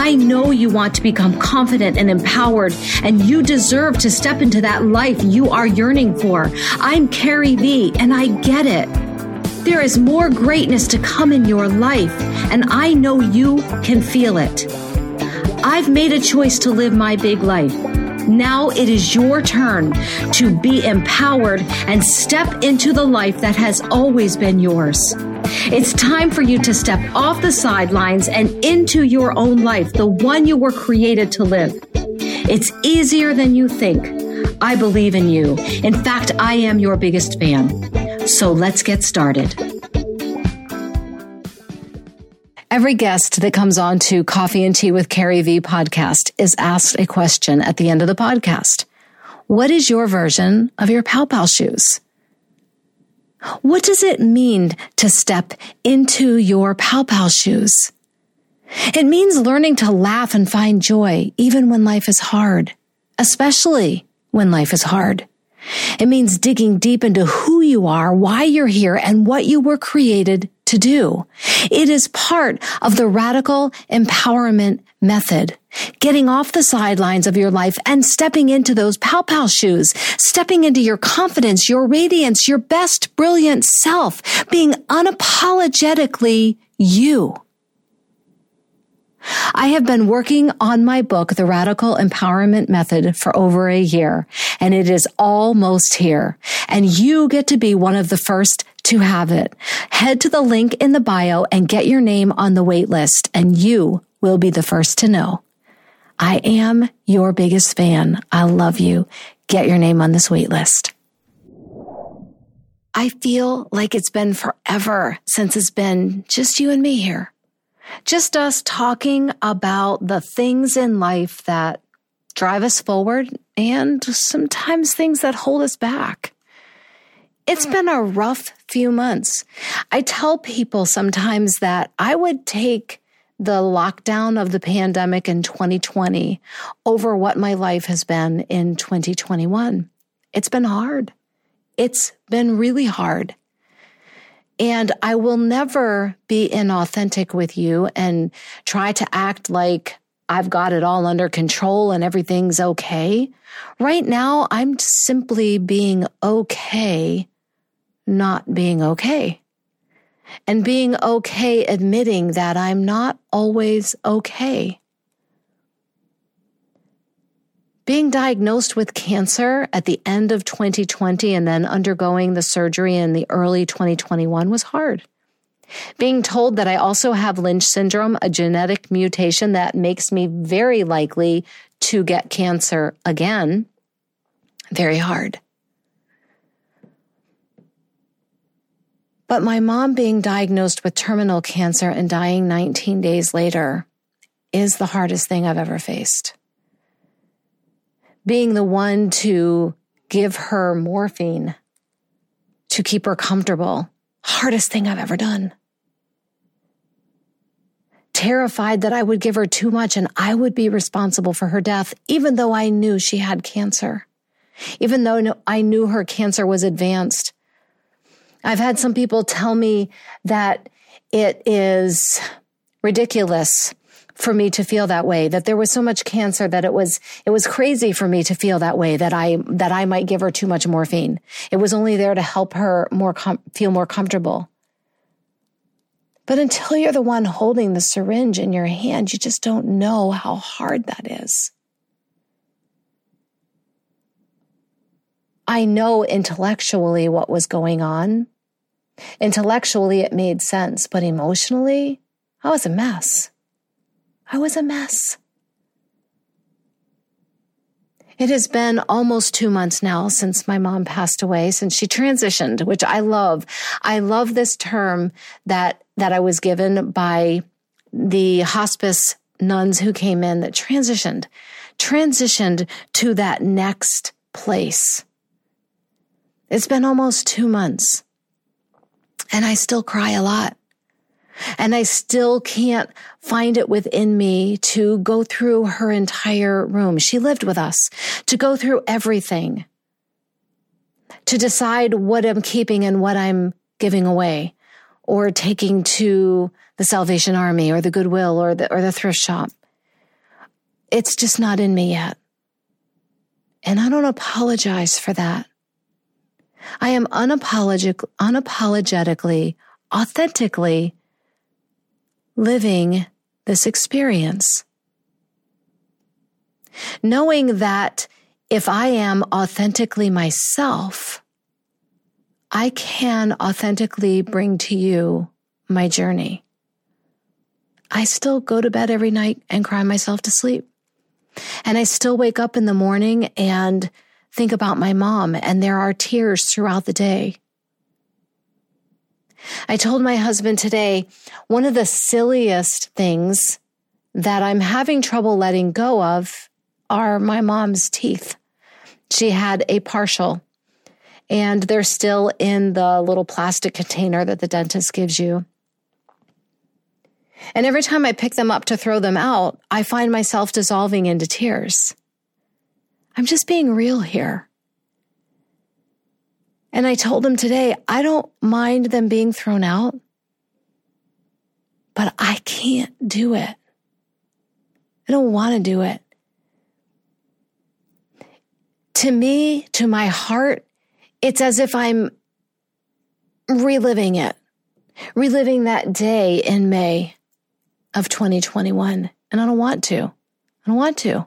I know you want to become confident and empowered, and you deserve to step into that life you are yearning for. I'm Carrie V, and I get it. There is more greatness to come in your life, and I know you can feel it. I've made a choice to live my big life. Now it is your turn to be empowered and step into the life that has always been yours. It's time for you to step off the sidelines and into your own life, the one you were created to live. It's easier than you think. I believe in you. In fact, I am your biggest fan. So let's get started. Every guest that comes on to Coffee and Tea with Carrie V podcast is asked a question at the end of the podcast. What is your version of your pow pow shoes? What does it mean to step into your pow pow shoes? It means learning to laugh and find joy even when life is hard, especially when life is hard. It means digging deep into who you are, why you're here, and what you were created to do. It is part of the radical empowerment method. Getting off the sidelines of your life and stepping into those pow pow shoes, stepping into your confidence, your radiance, your best brilliant self, being unapologetically you. I have been working on my book, The Radical Empowerment Method, for over a year, and it is almost here. And you get to be one of the first to have it. Head to the link in the bio and get your name on the wait list, and you will be the first to know. I am your biggest fan. I love you. Get your name on this wait list. I feel like it's been forever since it's been just you and me here. Just us talking about the things in life that drive us forward and sometimes things that hold us back. It's been a rough few months. I tell people sometimes that I would take the lockdown of the pandemic in 2020 over what my life has been in 2021. It's been hard. It's been really hard. And I will never be inauthentic with you and try to act like I've got it all under control and everything's okay. Right now, I'm simply being okay, not being okay. And being okay admitting that I'm not always okay. Being diagnosed with cancer at the end of 2020 and then undergoing the surgery in the early 2021 was hard. Being told that I also have Lynch syndrome, a genetic mutation that makes me very likely to get cancer again, very hard. But my mom being diagnosed with terminal cancer and dying 19 days later is the hardest thing I've ever faced being the one to give her morphine to keep her comfortable. Hardest thing I've ever done. Terrified that I would give her too much and I would be responsible for her death, even though I knew she had cancer, even though I knew her cancer was advanced. I've had some people tell me that it is ridiculous for me to feel that way that there was so much cancer that it was it was crazy for me to feel that way that i that i might give her too much morphine. It was only there to help her more com- feel more comfortable. But until you're the one holding the syringe in your hand you just don't know how hard that is i know intellectually what was going on intellectually it made sense but emotionally i was a mess I was a mess. It has been almost two months now since my mom passed away, since she transitioned, which I love. I love this term that, that I was given by the hospice nuns who came in that transitioned, transitioned to that next place It's been almost two months and I still cry a lot. And I still can't find it within me to go through her entire room. She lived with us to go through everything, to decide what I'm keeping and what I'm giving away or taking to the Salvation Army or the Goodwill or the, or the thrift shop. It's just not in me yet. And I don't apologize for that. I am unapologetic, unapologetically, authentically living this experience. Knowing that if I am authentically myself, I can authentically bring to you my journey. I still go to bed every night and cry myself to sleep. And I still wake up in the morning and think about my mom, and there are tears throughout the day. I told my husband today one of the silliest things that I'm having trouble letting go of are my mom's teeth. She had a partial, and they're still in the little plastic container that the dentist gives you. And every time I pick them up to throw them out, I find myself dissolving into tears. I'm just being real here. And I told them today, I don't mind them being thrown out, but I can't do it. I don't want to do it. To me, to my heart, it's as if I'm reliving it, reliving that day in May of 2021. And I don't want to. I don't want to.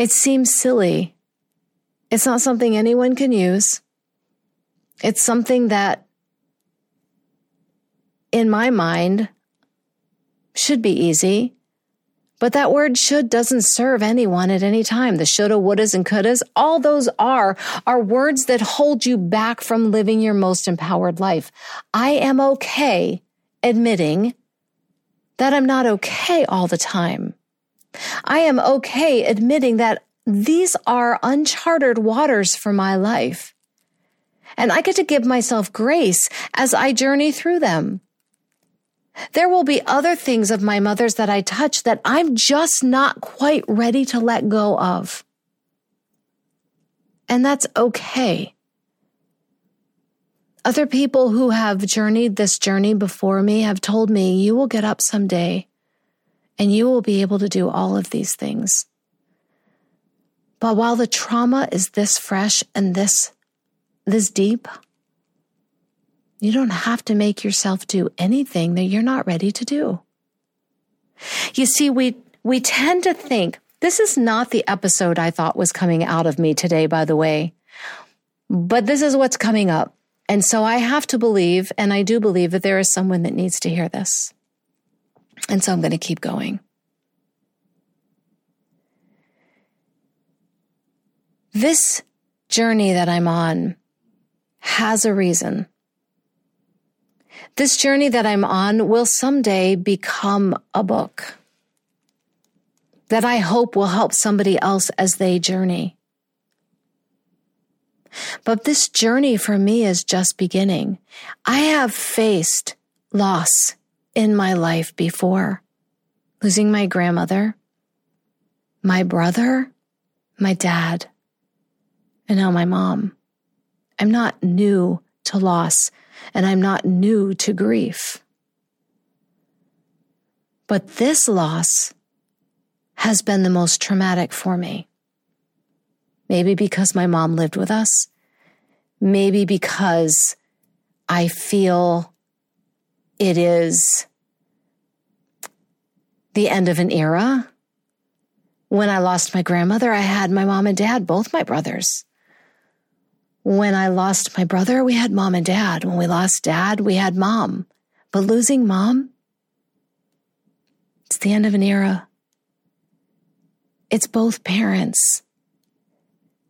It seems silly. It's not something anyone can use. It's something that, in my mind, should be easy. But that word should doesn't serve anyone at any time. The shoulda, wouldas, and couldas, all those are, are words that hold you back from living your most empowered life. I am okay admitting that I'm not okay all the time. I am okay admitting that these are uncharted waters for my life. And I get to give myself grace as I journey through them. There will be other things of my mother's that I touch that I'm just not quite ready to let go of. And that's okay. Other people who have journeyed this journey before me have told me you will get up someday and you will be able to do all of these things. But while the trauma is this fresh and this, this deep, you don't have to make yourself do anything that you're not ready to do. You see, we, we tend to think this is not the episode I thought was coming out of me today, by the way, but this is what's coming up. And so I have to believe, and I do believe that there is someone that needs to hear this. And so I'm going to keep going. This journey that I'm on has a reason. This journey that I'm on will someday become a book that I hope will help somebody else as they journey. But this journey for me is just beginning. I have faced loss in my life before losing my grandmother, my brother, my dad, and now my mom. I'm not new to loss and I'm not new to grief. But this loss has been the most traumatic for me. Maybe because my mom lived with us. Maybe because I feel it is the end of an era. When I lost my grandmother, I had my mom and dad, both my brothers. When I lost my brother, we had mom and dad. When we lost dad, we had mom. But losing mom, it's the end of an era. It's both parents.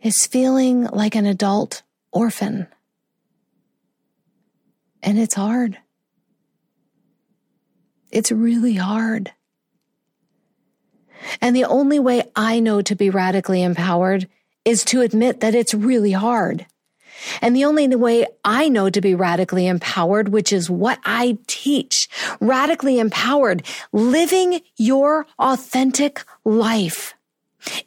It's feeling like an adult orphan. And it's hard. It's really hard. And the only way I know to be radically empowered is to admit that it's really hard. And the only way I know to be radically empowered, which is what I teach, radically empowered, living your authentic life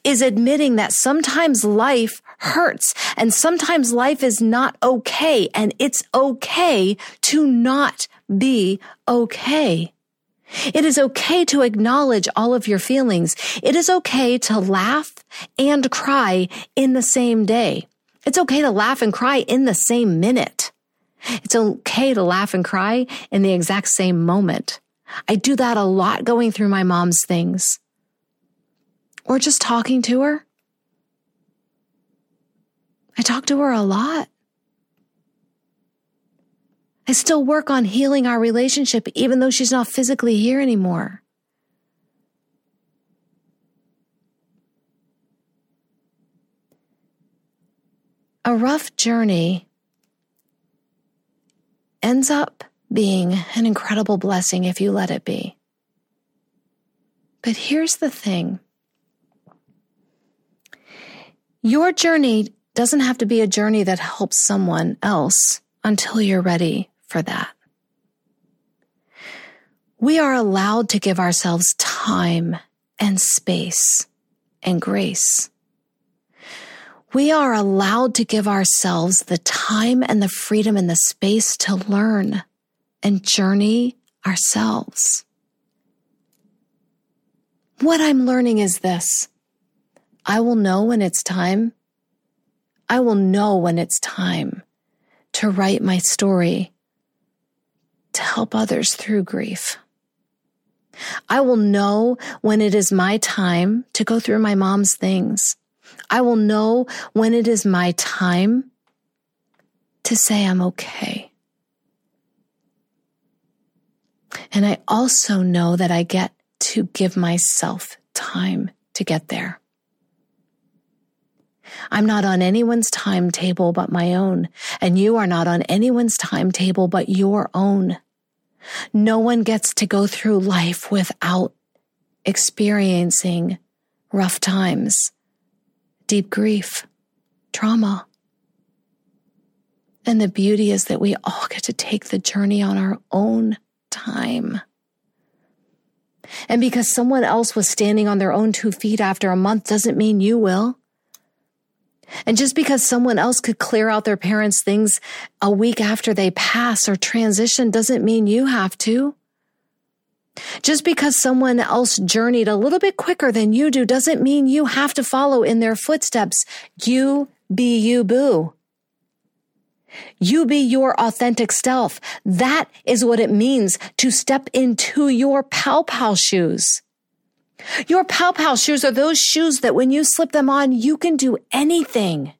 is admitting that sometimes life hurts and sometimes life is not okay and it's okay to not be okay. It is okay to acknowledge all of your feelings. It is okay to laugh and cry in the same day. It's okay to laugh and cry in the same minute. It's okay to laugh and cry in the exact same moment. I do that a lot going through my mom's things or just talking to her. I talk to her a lot. I still work on healing our relationship, even though she's not physically here anymore. A rough journey ends up being an incredible blessing if you let it be. But here's the thing your journey doesn't have to be a journey that helps someone else until you're ready for that. We are allowed to give ourselves time and space and grace. We are allowed to give ourselves the time and the freedom and the space to learn and journey ourselves. What I'm learning is this I will know when it's time. I will know when it's time to write my story to help others through grief. I will know when it is my time to go through my mom's things. I will know when it is my time to say I'm okay. And I also know that I get to give myself time to get there. I'm not on anyone's timetable but my own, and you are not on anyone's timetable but your own. No one gets to go through life without experiencing rough times, deep grief, trauma. And the beauty is that we all get to take the journey on our own time. And because someone else was standing on their own two feet after a month doesn't mean you will. And just because someone else could clear out their parents' things a week after they pass or transition doesn't mean you have to. Just because someone else journeyed a little bit quicker than you do doesn't mean you have to follow in their footsteps. You be you, boo. You be your authentic self. That is what it means to step into your pow pow shoes. Your pow pow shoes are those shoes that when you slip them on, you can do anything.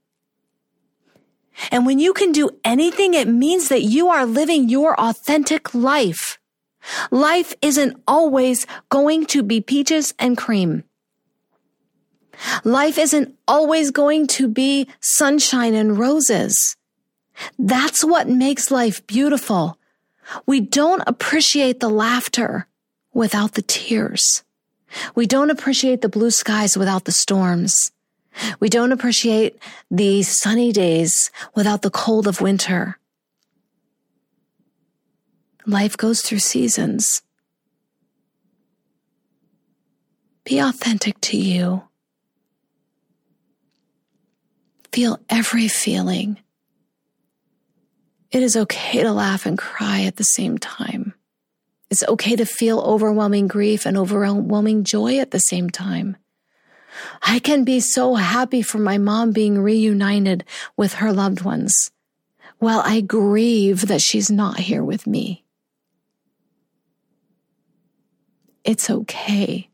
And when you can do anything, it means that you are living your authentic life. Life isn't always going to be peaches and cream. Life isn't always going to be sunshine and roses. That's what makes life beautiful. We don't appreciate the laughter without the tears. We don't appreciate the blue skies without the storms. We don't appreciate the sunny days without the cold of winter. Life goes through seasons. Be authentic to you. Feel every feeling. It is okay to laugh and cry at the same time. It's okay to feel overwhelming grief and overwhelming joy at the same time. I can be so happy for my mom being reunited with her loved ones while I grieve that she's not here with me. It's okay.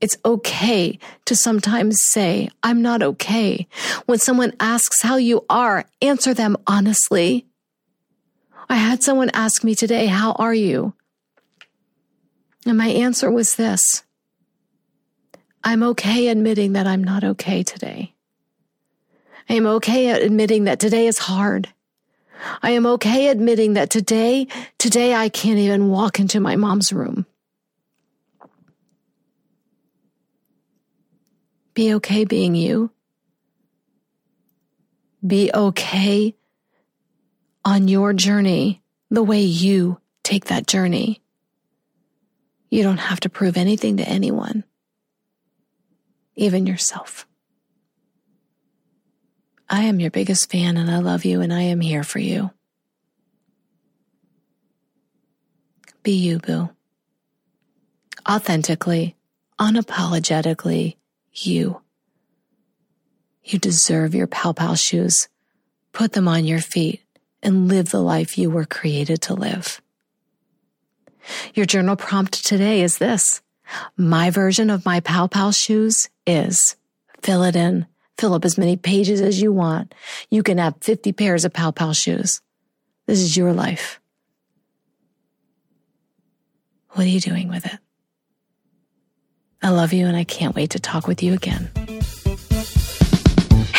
It's okay to sometimes say, I'm not okay. When someone asks how you are, answer them honestly. I had someone ask me today, How are you? And my answer was this I'm okay admitting that I'm not okay today. I am okay admitting that today is hard. I am okay admitting that today, today I can't even walk into my mom's room. Be okay being you. be okay on your journey the way you take that journey. You don't have to prove anything to anyone, even yourself. I am your biggest fan and I love you and I am here for you. Be you, boo. Authentically, unapologetically, you. You deserve your Pow Pow shoes. Put them on your feet and live the life you were created to live. Your journal prompt today is this. My version of my Pow Pow shoes is fill it in, fill up as many pages as you want. You can have 50 pairs of Pow Pow shoes. This is your life. What are you doing with it? I love you and I can't wait to talk with you again.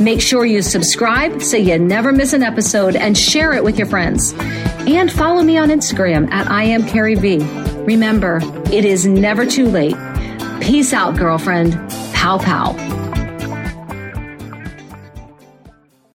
Make sure you subscribe so you never miss an episode and share it with your friends. And follow me on Instagram at I am Carrie V. Remember, it is never too late. Peace out, girlfriend. Pow pow.